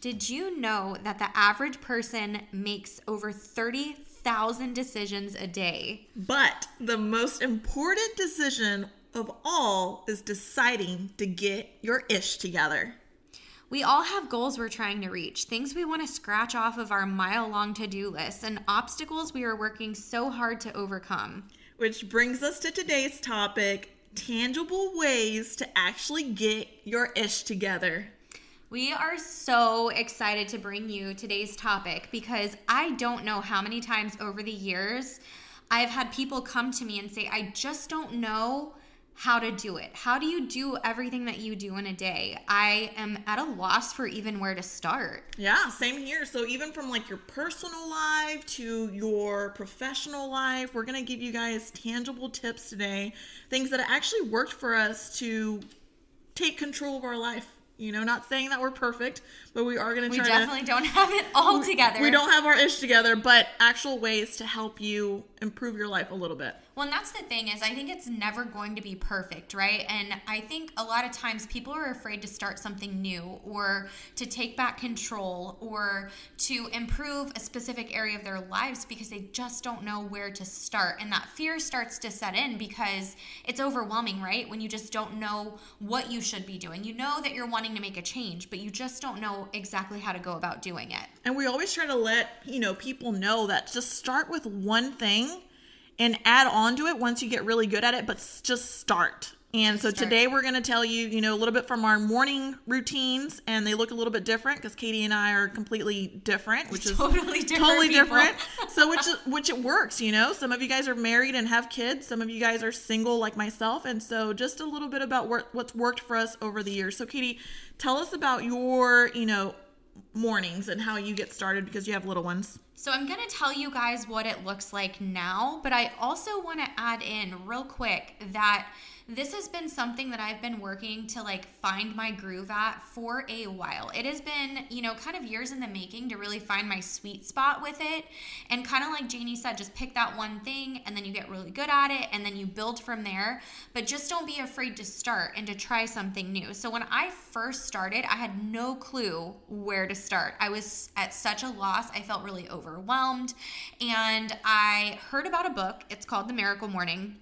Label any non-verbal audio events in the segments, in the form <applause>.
Did you know that the average person makes over 30,000 decisions a day? But the most important decision of all is deciding to get your ish together. We all have goals we're trying to reach, things we want to scratch off of our mile long to do list, and obstacles we are working so hard to overcome. Which brings us to today's topic tangible ways to actually get your ish together. We are so excited to bring you today's topic because I don't know how many times over the years I've had people come to me and say, I just don't know how to do it. How do you do everything that you do in a day? I am at a loss for even where to start. Yeah, same here. So, even from like your personal life to your professional life, we're going to give you guys tangible tips today, things that actually worked for us to take control of our life. You know, not saying that we're perfect, but we are going to try We definitely to. don't have it all together. We don't have our ish together, but actual ways to help you improve your life a little bit. Well, and that's the thing is I think it's never going to be perfect, right? And I think a lot of times people are afraid to start something new or to take back control or to improve a specific area of their lives because they just don't know where to start. And that fear starts to set in because it's overwhelming, right? When you just don't know what you should be doing. You know that you're wanting to make a change, but you just don't know exactly how to go about doing it. And we always try to let, you know, people know that just start with one thing and add on to it once you get really good at it, but just start. And so Start. today we're going to tell you, you know, a little bit from our morning routines, and they look a little bit different because Katie and I are completely different, which is Totally different totally people. different. so <laughs> which which it works, you know. Some of you guys are married and have kids. Some of you guys are single like myself, and so just a little bit about what, what's worked for us over the years. So Katie, tell us about your, you know, mornings and how you get started because you have little ones. So I'm going to tell you guys what it looks like now, but I also want to add in real quick that this has been something that I've been working to like find my groove at for a while. It has been, you know, kind of years in the making to really find my sweet spot with it. And kind of like Janie said, just pick that one thing and then you get really good at it and then you build from there. But just don't be afraid to start and to try something new. So when I first started, I had no clue where to start. I was at such a loss. I felt really overwhelmed. And I heard about a book. It's called The Miracle Morning.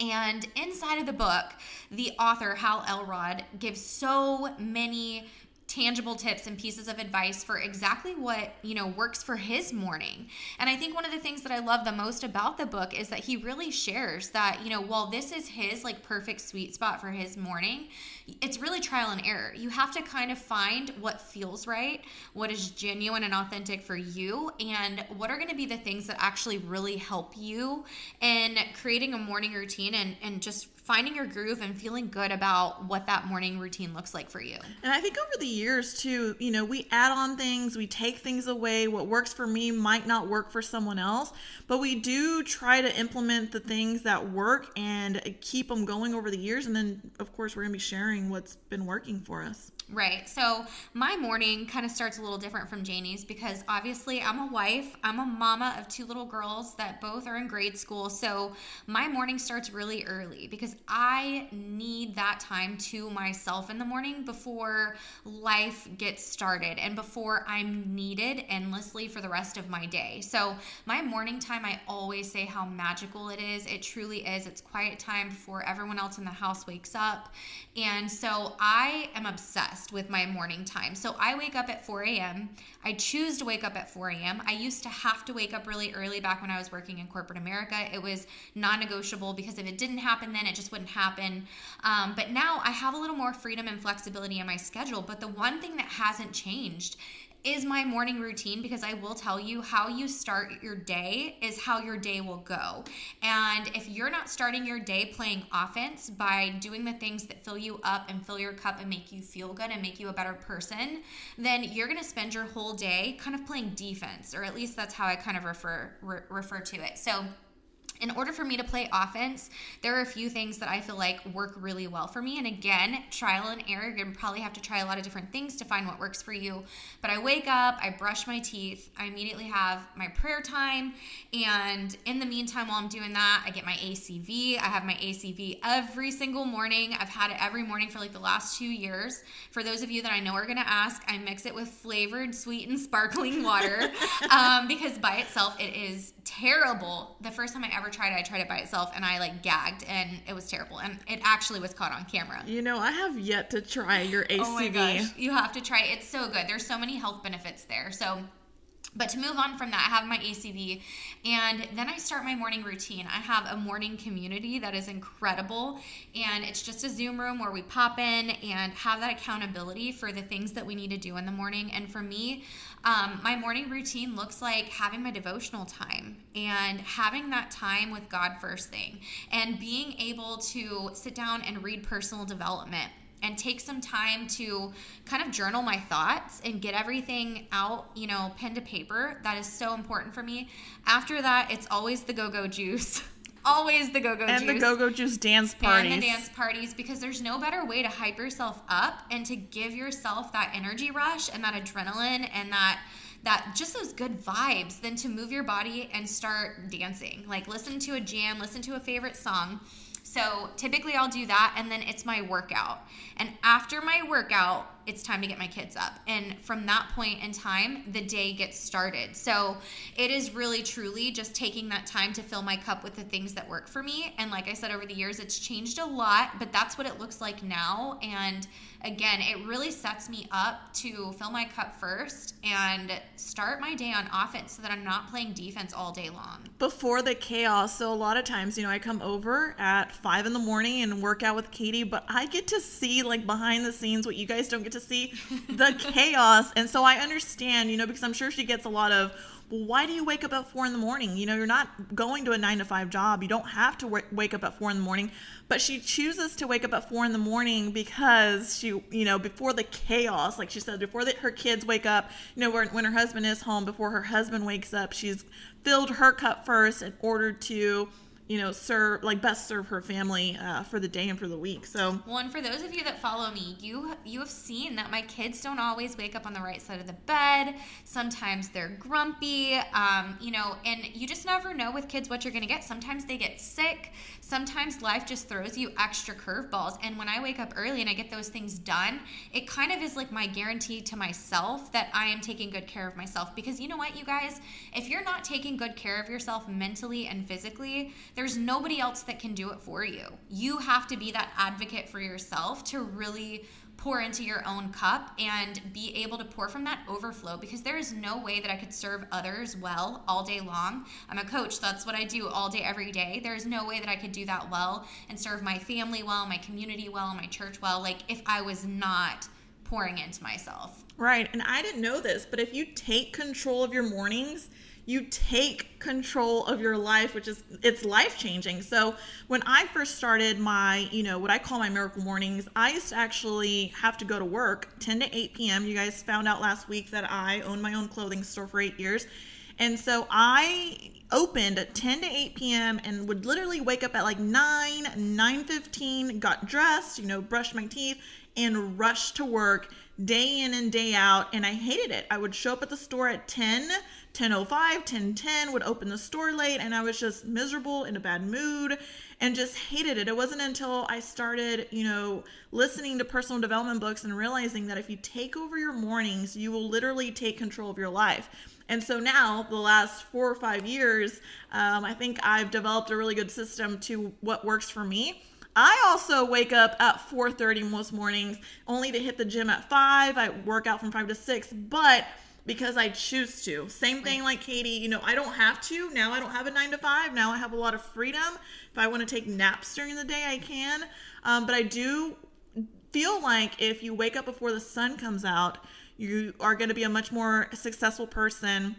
And inside of the book, the author, Hal Elrod, gives so many tangible tips and pieces of advice for exactly what you know works for his morning. And i think one of the things that i love the most about the book is that he really shares that you know while this is his like perfect sweet spot for his morning it's really trial and error you have to kind of find what feels right what is genuine and authentic for you and what are going to be the things that actually really help you in creating a morning routine and and just finding your groove and feeling good about what that morning routine looks like for you And I think over the years too, you know, we add on things, we take things away. What works for me might not work for someone else, but we do try to implement the things that work and keep them going over the years. And then, of course, we're going to be sharing what's been working for us. Right. So my morning kind of starts a little different from Janie's because obviously I'm a wife. I'm a mama of two little girls that both are in grade school. So my morning starts really early because I need that time to myself in the morning before life gets started and before I'm needed endlessly for the rest of my day. So my morning time, I always say how magical it is. It truly is. It's quiet time before everyone else in the house wakes up. And so I am obsessed with my morning time. So I wake up at 4 a.m. I choose to wake up at 4 a.m. I used to have to wake up really early back when I was working in corporate America. It was non negotiable because if it didn't happen then, it just wouldn't happen. Um, but now I have a little more freedom and flexibility in my schedule. But the one thing that hasn't changed is my morning routine because I will tell you how you start your day is how your day will go. And if you're not starting your day playing offense by doing the things that fill you up and fill your cup and make you feel good and make you a better person, then you're going to spend your whole day kind of playing defense, or at least that's how I kind of refer re- refer to it. So in order for me to play offense, there are a few things that I feel like work really well for me. And again, trial and error. You're gonna probably have to try a lot of different things to find what works for you. But I wake up, I brush my teeth, I immediately have my prayer time. And in the meantime, while I'm doing that, I get my ACV. I have my ACV every single morning. I've had it every morning for like the last two years. For those of you that I know are gonna ask, I mix it with flavored, sweet, and sparkling water <laughs> um, because by itself it is terrible. The first time I ever tried it, I tried it by itself and I like gagged and it was terrible. And it actually was caught on camera. You know, I have yet to try your ACV. Oh my gosh, you have to try it. It's so good. There's so many health benefits there. So but to move on from that, I have my ACV and then I start my morning routine. I have a morning community that is incredible and it's just a Zoom room where we pop in and have that accountability for the things that we need to do in the morning. And for me, um, my morning routine looks like having my devotional time and having that time with God first thing and being able to sit down and read personal development and take some time to kind of journal my thoughts and get everything out, you know, pen to paper. That is so important for me. After that, it's always the go go juice. <laughs> always the go go juice. And the go go juice dance parties. And the dance parties because there's no better way to hype yourself up and to give yourself that energy rush and that adrenaline and that that just those good vibes than to move your body and start dancing. Like listen to a jam, listen to a favorite song so typically I'll do that and then it's my workout. And after my workout, it's time to get my kids up. And from that point in time, the day gets started. So it is really truly just taking that time to fill my cup with the things that work for me. And like I said, over the years, it's changed a lot, but that's what it looks like now. And again, it really sets me up to fill my cup first and start my day on offense so that I'm not playing defense all day long. Before the chaos, so a lot of times, you know, I come over at five in the morning and work out with Katie, but I get to see like behind the scenes what you guys don't get to see the <laughs> chaos. And so I understand, you know, because I'm sure she gets a lot of, well, why do you wake up at four in the morning? You know, you're not going to a nine to five job. You don't have to w- wake up at four in the morning. But she chooses to wake up at four in the morning because she, you know, before the chaos, like she said, before the, her kids wake up, you know, when, when her husband is home, before her husband wakes up, she's filled her cup first in order to you know, serve like best serve her family uh, for the day and for the week. So, well, and for those of you that follow me, you you have seen that my kids don't always wake up on the right side of the bed. Sometimes they're grumpy, um, you know, and you just never know with kids what you're going to get. Sometimes they get sick sometimes life just throws you extra curveballs. And when I wake up early and I get those things done, it kind of is like my guarantee to myself that I am taking good care of myself. Because you know what, you guys, if you're not taking good care of yourself mentally and physically, there's nobody else that can do it for you. You have to be that advocate for yourself to really pour into your own cup and be able to pour from that overflow because there is no way that I could serve others well all day long. I'm a coach, that's what I do all day, every day. There is no way that I could do that well and serve my family well, my community well, my church well, like if I was not pouring into myself. Right. And I didn't know this, but if you take control of your mornings, you take control of your life which is it's life changing so when i first started my you know what i call my miracle mornings i used to actually have to go to work 10 to 8 p.m you guys found out last week that i owned my own clothing store for eight years. And so i opened at 10 to 8 p.m and would literally wake up at like 9 9 15 got dressed you know brushed my teeth and rush to work day in and day out and i hated it. I would show up at the store at 10 1005 1010 would open the store late and i was just miserable in a bad mood and just hated it. It wasn't until i started you know listening to personal development books and realizing that if you take over your mornings you will literally take control of your life. And so now the last four or five years um, i think i've developed a really good system to what works for me I also wake up at 4:30 most mornings only to hit the gym at 5. I work out from 5 to 6, but because I choose to. Same thing like Katie, you know, I don't have to. Now I don't have a nine to five. Now I have a lot of freedom. If I want to take naps during the day, I can. Um, but I do feel like if you wake up before the sun comes out, you are going to be a much more successful person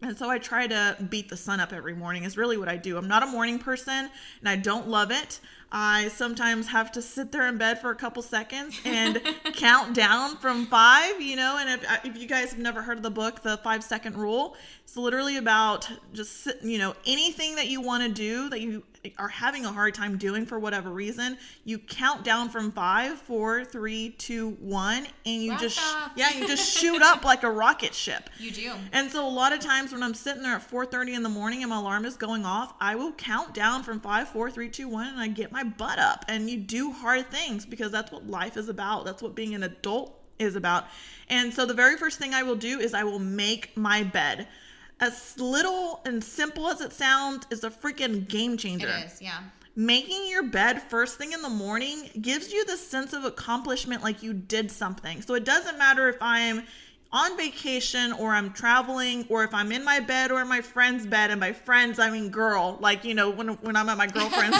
And so I try to beat the sun up every morning, is really what I do. I'm not a morning person and I don't love it. I sometimes have to sit there in bed for a couple seconds and <laughs> count down from five, you know. And if, if you guys have never heard of the book, The Five Second Rule, it's literally about just, you know, anything that you want to do that you are having a hard time doing for whatever reason, you count down from five, four, three, two, one, and you just, off. yeah, you just shoot up like a rocket ship. <laughs> You do. And so a lot of times when I'm sitting there at 4:30 in the morning and my alarm is going off, I will count down from five, four, three, two, one, and I get my butt up. And you do hard things because that's what life is about. That's what being an adult is about. And so the very first thing I will do is I will make my bed as little and simple as it sounds, is a freaking game changer. It is, yeah. Making your bed first thing in the morning gives you the sense of accomplishment like you did something. So it doesn't matter if I'm on vacation or I'm traveling or if I'm in my bed or in my friend's bed and by friends I mean girl like you know when when I'm at my <laughs> girlfriend's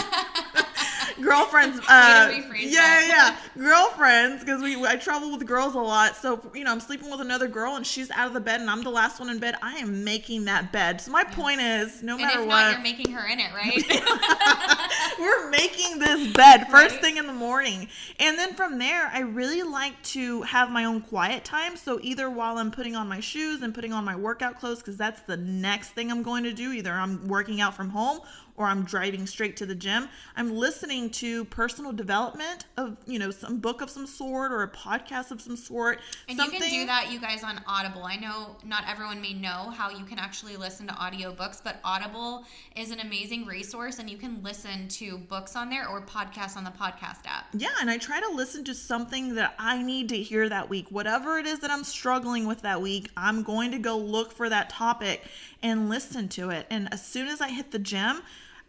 girlfriends. <laughs> Uh, yeah, yeah, girlfriends. Because we I travel with girls a lot, so you know I'm sleeping with another girl and she's out of the bed and I'm the last one in bed. I am making that bed. So my point is, no and matter what, not, you're making her in it, right? <laughs> <laughs> We're making this bed first right? thing in the morning, and then from there, I really like to have my own quiet time. So either while I'm putting on my shoes and putting on my workout clothes, because that's the next thing I'm going to do. Either I'm working out from home or I'm driving straight to the gym, I'm listening to personal development of, you know, some book of some sort or a podcast of some sort. And something. you can do that, you guys, on Audible. I know not everyone may know how you can actually listen to audiobooks, but Audible is an amazing resource and you can listen to books on there or podcasts on the podcast app. Yeah, and I try to listen to something that I need to hear that week. Whatever it is that I'm struggling with that week, I'm going to go look for that topic and listen to it. And as soon as I hit the gym,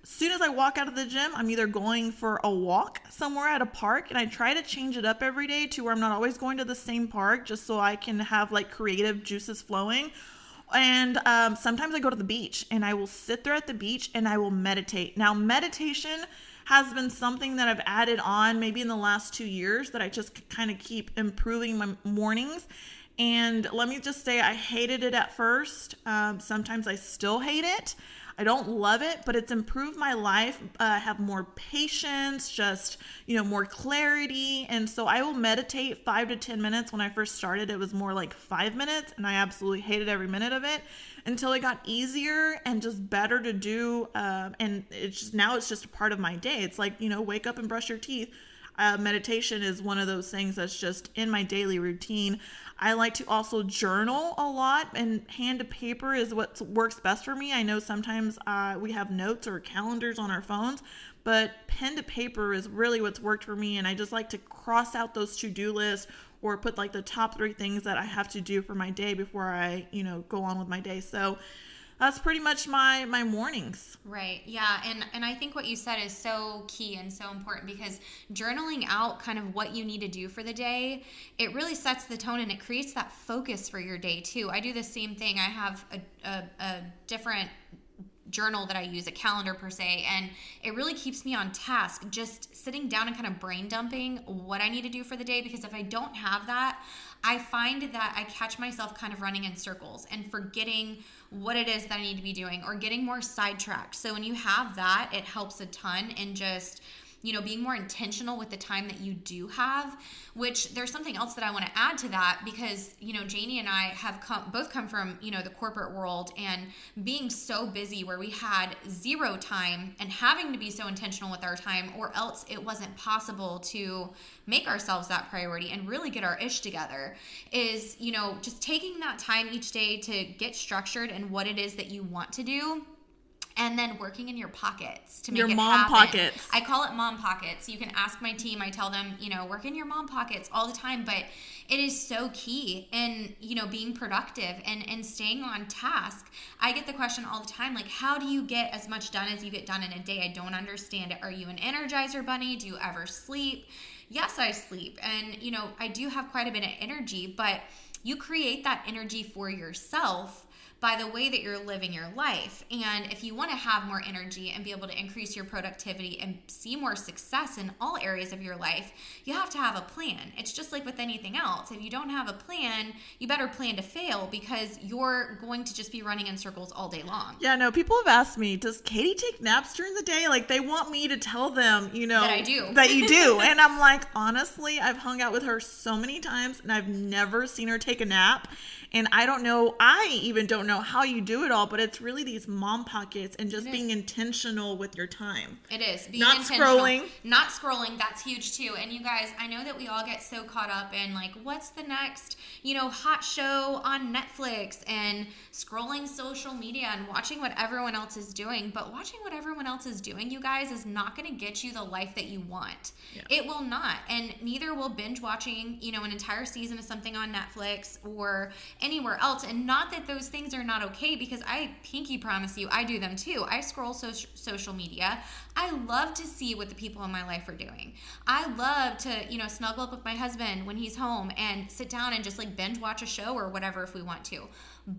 soon as I walk out of the gym, I'm either going for a walk somewhere at a park, and I try to change it up every day to where I'm not always going to the same park just so I can have like creative juices flowing. And um, sometimes I go to the beach and I will sit there at the beach and I will meditate. Now, meditation has been something that I've added on maybe in the last two years that I just kind of keep improving my mornings. And let me just say, I hated it at first. Um, sometimes I still hate it. I don't love it, but it's improved my life. Uh, have more patience, just, you know, more clarity. And so I will meditate five to 10 minutes. When I first started, it was more like five minutes, and I absolutely hated every minute of it until it got easier and just better to do. Uh, and it's just now it's just a part of my day. It's like, you know, wake up and brush your teeth. Uh, meditation is one of those things that's just in my daily routine. I like to also journal a lot, and hand to paper is what works best for me. I know sometimes uh, we have notes or calendars on our phones, but pen to paper is really what's worked for me. And I just like to cross out those to do lists or put like the top three things that I have to do for my day before I, you know, go on with my day. So, that's pretty much my my mornings right yeah and and i think what you said is so key and so important because journaling out kind of what you need to do for the day it really sets the tone and it creates that focus for your day too. I do the same thing. I have a, a, a different journal that I use, a calendar per se, and it really keeps me on task. Just sitting down and kind of brain dumping what I need to do for the day because if I don't have that, I find that I catch myself kind of running in circles and forgetting what it is that I need to be doing or getting more sidetracked. So when you have that, it helps a ton in just you know, being more intentional with the time that you do have, which there's something else that I want to add to that because, you know, Janie and I have come both come from, you know, the corporate world and being so busy where we had zero time and having to be so intentional with our time or else it wasn't possible to make ourselves that priority and really get our ish together is, you know, just taking that time each day to get structured and what it is that you want to do and then working in your pockets to make your it mom happen. pockets. I call it mom pockets. You can ask my team. I tell them, you know, work in your mom pockets all the time, but it is so key in you know being productive and and staying on task. I get the question all the time, like, how do you get as much done as you get done in a day? I don't understand it. Are you an energizer bunny? Do you ever sleep? Yes, I sleep, and you know, I do have quite a bit of energy, but you create that energy for yourself by the way that you're living your life. And if you want to have more energy and be able to increase your productivity and see more success in all areas of your life, you have to have a plan. It's just like with anything else. If you don't have a plan, you better plan to fail because you're going to just be running in circles all day long. Yeah, no, people have asked me, does Katie take naps during the day? Like they want me to tell them, you know, That I do. That you do. <laughs> and I'm like, honestly, I've hung out with her so many times and I've never seen her take a nap. And I don't know, I even don't know how you do it all, but it's really these mom pockets and just being intentional with your time. It is being Not scrolling. Not scrolling. That's huge too. And you guys, I know that we all get so caught up in like, what's the next, you know, hot show on Netflix and scrolling social media and watching what everyone else is doing. But watching what everyone else is doing, you guys, is not going to get you the life that you want. Yeah. It will not, and neither will binge watching, you know, an entire season of something on Netflix or anywhere else. And not that those things are not okay, because I pinky promise you, I do them too. I scroll so- social media. I love to see what the people in my life are doing. I love to, you know, snuggle up with my husband when he's home and sit down and just like binge watch a show or whatever if we want to.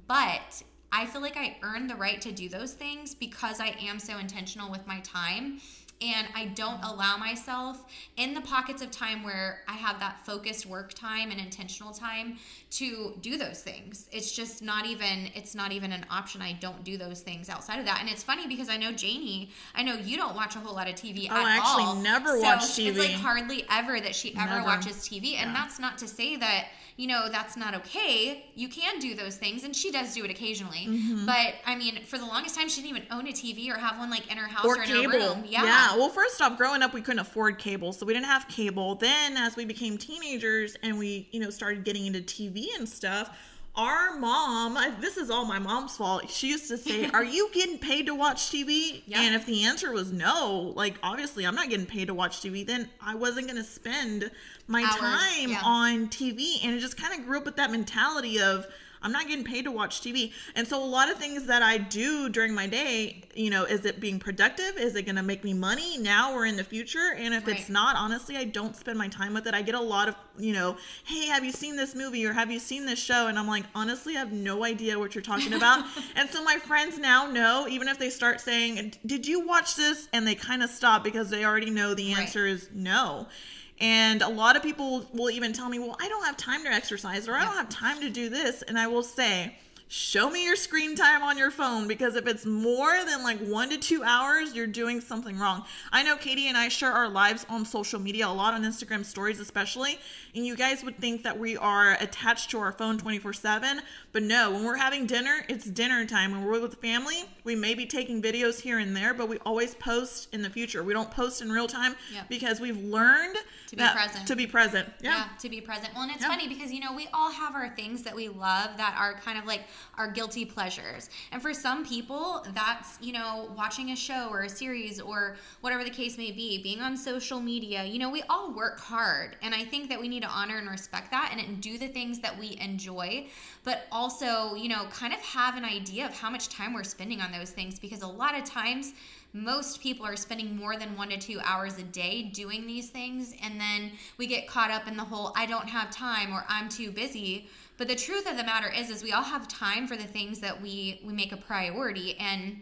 But I feel like I earned the right to do those things because I am so intentional with my time and I don't allow myself in the pockets of time where I have that focused work time and intentional time to do those things. It's just not even it's not even an option. I don't do those things outside of that. And it's funny because I know Janie, I know you don't watch a whole lot of TV Oh, at I actually all. never So watch TV. It's like hardly ever that she ever Never. watches TV. And Yeah. that's not to say that, you know, that's not okay. You can do those things and she does do it occasionally. Mm-hmm. But I mean, for the longest time she didn't even own a TV or have one like in her house or or, in cable. her room. Yeah. Well, first off, growing up, we couldn't afford cable, so we didn't have cable. Then, as we became teenagers and we, you know, started getting into TV and stuff, our mom, this is all my mom's fault. She used to say, "Are you getting paid to watch TV?" Yeah. And if the answer was no, like obviously I'm not getting paid to watch TV, then I wasn't going to spend my Hours, time yeah. on TV. And it just kind of grew up with that mentality of I'm not getting paid to watch TV. And so a lot of things that I do during my day, you know, is it being productive? Is it going to make me money now or in the future? And if it's not, honestly, I don't spend my time with it. I get a lot of, you know, hey, have you seen this movie or have you seen this show? And I'm like, honestly, I have no idea what you're talking about. <laughs> and so my friends now know, even if they start saying, did you watch this? And they kind of stop because they already know the Right. answer is no. And a lot of people will even tell me, well, I don't have time to exercise or I don't have time to do this. And I will say, show me your screen time on your phone because if it's more than like one to two hours, you're doing something wrong. I know Katie and I share our lives on social media, a lot on Instagram stories, especially. And you guys would think that we are attached to our phone 24 7. But no, when we're having dinner, it's dinner time. When we're with the family, we may be taking videos here and there, but we always post in the future. We don't post in real time Yep. because we've learned To be present. To be present. yeah. Yeah. to be present. Well, and it's Yeah. funny because you know we all have our things that we love that are kind of like our guilty pleasures. And for some people, that's you know watching a show or a series or whatever the case may be, being on social media. You know, we all work hard, and I think that we need to honor and respect that and do the things that we enjoy, but also you know kind of have an idea of how much time we're spending on those things because a lot of times most people are spending more than one to two hours a day doing these things and then we get caught up in the whole i don't have time or i'm too busy. But the truth of the matter is is we all have time for the things that we we make a priority and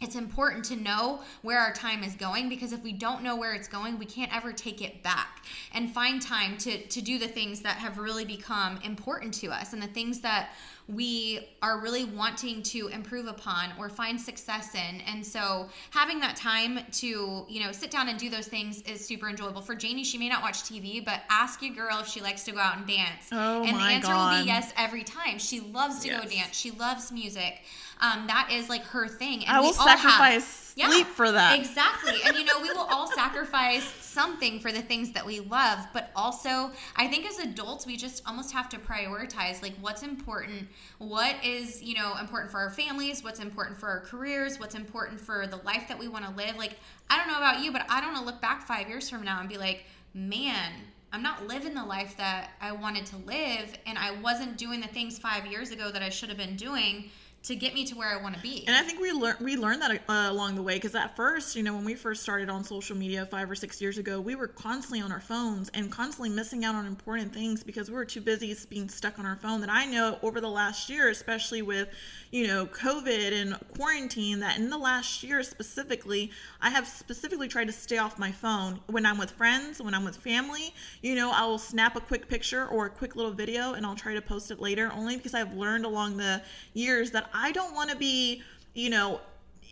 it's important to know where our time is going because if we don't know where it's going we can't ever take it back and find time to to do the things that have really become important to us and the things that we are really wanting to improve upon or find success in. And so having that time to you know sit down and do those things is super enjoyable. For janie she may not watch tv but ask your girl if she likes to go out and dance. Oh and the answer will be yes every time. She loves to go dance. She loves music um, that is like her thing and I we will all have- sacrifice Yeah, sleep for that. Exactly. And you know, we will all sacrifice something for the things that we love, but also I think as adults we just almost have to prioritize like what's important, what is, you know, important for our families, what's important for our careers, what's important for the life that we want to live. Like I don't know about you, but I don't want to look back 5 years from now and be like, "Man, I'm not living the life that I wanted to live and I wasn't doing the things 5 years ago that I should have been doing." To get me to where I want to be. And I think we learned we learned that uh, along the way because at first, you know, when we first started on social media five or six years ago, we were constantly on our phones and constantly missing out on important things because we were too busy being stuck on our phone. That I know over the last year, especially with you know COVID and quarantine, that in the last year specifically, I have specifically tried to stay off my phone when I'm with friends, when I'm with family. You know, I will snap a quick picture or a quick little video and I'll try to post it later, only because I've learned along the years that I don't want to be, you know,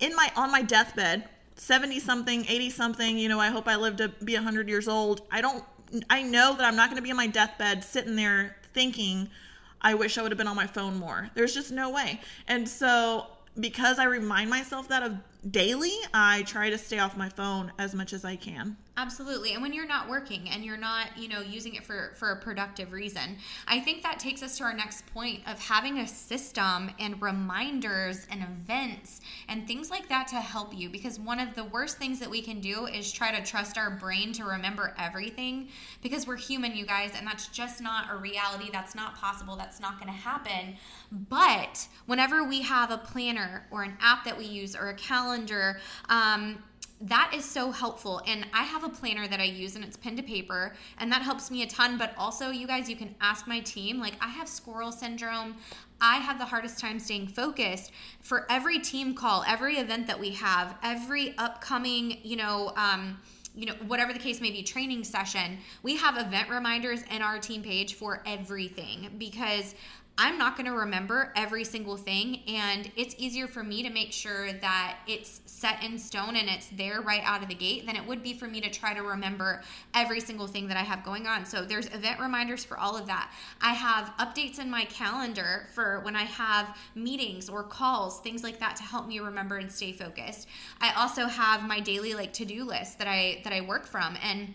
in my on my deathbed, 70 something, 80 something, you know, I hope I live to be 100 years old. I don't I know that I'm not going to be on my deathbed sitting there thinking I wish I would have been on my phone more. There's just no way. And so because I remind myself that of daily, I try to stay off my phone as much as I can. Absolutely. And when you're not working and you're not, you know, using it for for a productive reason. I think that takes us to our next point of having a system and reminders and events and things like that to help you because one of the worst things that we can do is try to trust our brain to remember everything because we're human, you guys, and that's just not a reality. That's not possible. That's not going to happen. But whenever we have a planner or an app that we use or a calendar, um, that is so helpful. And I have a planner that I use and it's pen to paper, and that helps me a ton. But also, you guys, you can ask my team. Like, I have squirrel syndrome. I have the hardest time staying focused for every team call, every event that we have, every upcoming, you know, um, you know, whatever the case may be, training session, we have event reminders in our team page for everything because I'm not going to remember every single thing. And it's easier for me to make sure that it's set in stone and it's there right out of the gate than it would be for me to try to remember every single thing that I have going on. So there's event reminders for all of that. I have updates in my calendar for when I have meetings or calls, things like that to help me remember and stay focused. I also have my daily like to-do list that I that I work from and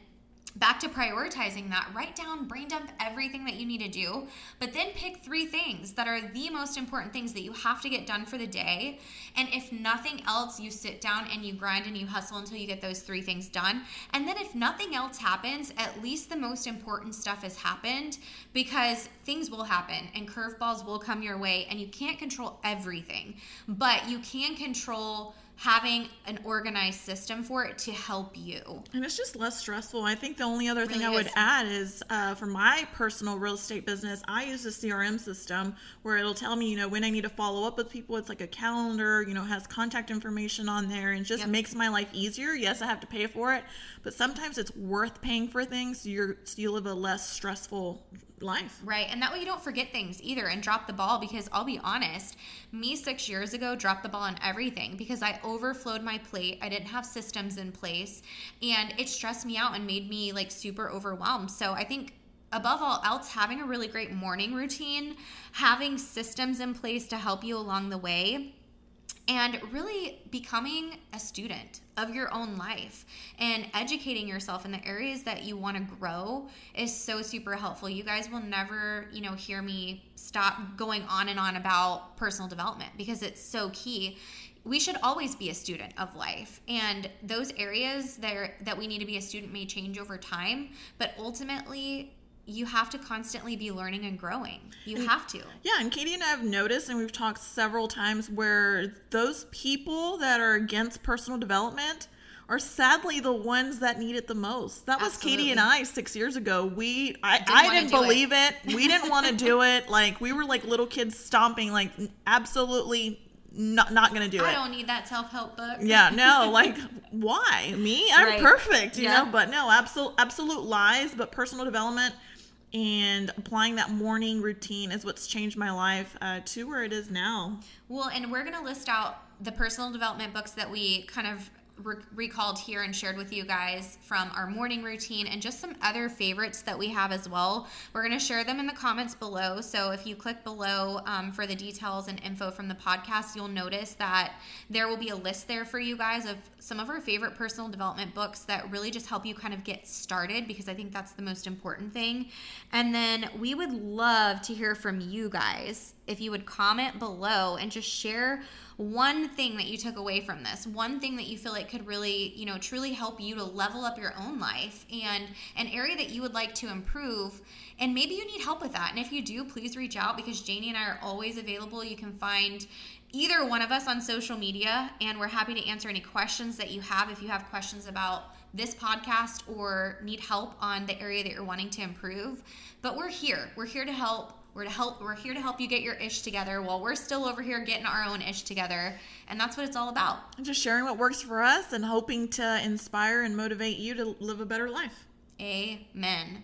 back to prioritizing that write down brain dump everything that you need to do but then pick three things that are the most important things that you have to get done for the day. And if nothing else you sit down and you grind and you hustle until you get those three things done. And then if nothing else happens at least the most important stuff has happened because things will happen and curveballs will come your way and you can't control everything. But you can control having an organized system for it to help you. And it's just less stressful. I think the only other thing really I would is. add is uh, for my personal real estate business, I use a CRM system where it'll tell me, you know, when I need to follow up with people. It's like a calendar, you know, has contact information on there and just yep. makes my life easier. Yes, I have to pay for it, but sometimes it's worth paying for things so you're so you live a less stressful life. Right. And that way you don't forget things either and drop the ball because I'll be honest, me six years ago dropped the ball on everything because I overflowed my plate. I didn't have systems in place and it stressed me out and made me like super overwhelmed. So I think above all else, having a really great morning routine, having systems in place to help you along the way and really becoming a student of your own life and educating yourself in the areas that you want to grow is so super helpful. You guys will never, you know, hear me stop going on and on about personal development because it's so key. We should always be a student of life. And those areas that that we need to be a student may change over time, but ultimately you have to constantly be learning and growing. You and, have to. Yeah, and Katie and I have noticed, and we've talked several times, where those people that are against personal development are sadly the ones that need it the most. That was Absolutely. Katie and I six years ago. We I didn't, I didn't believe it. it. We didn't want to <laughs> do it. Like we were like little kids stomping, like absolutely not not gonna do I it. I don't need that self help book. Yeah, no, <laughs> like why me? I'm right. perfect, you yeah. know. But no, absolute absolute lies. But personal development and applying that morning routine is what's changed my life uh, to where it is now. Well, and we're going to list out the personal development books that we kind of re- recalled here and shared with you guys from our morning routine and just some other favorites that we have as well. We're going to share them in the comments below. So if you click below um, for the details and info from the podcast, you'll notice that there will be a list there for you guys of some of our favorite personal development books that really just help you kind of get started because I think that's the most important thing. And then we would love to hear from you guys if you would comment below and just share one thing that you took away from this, one thing that you feel like could really, you know, truly help you to level up your own life and an area that you would like to improve. And maybe you need help with that. And if you do, please reach out because Janie and I are always available. You can find either one of us on social media, and we're happy to answer any questions that you have if you have questions about this podcast or need help on the area that you're wanting to improve. But we're here. We're here to help. We're to help. We're here to help you get your ish together while we're still over here getting our own ish together, and that's what it's all about. Just sharing what works for us and hoping to inspire and motivate you to live a better life. Amen.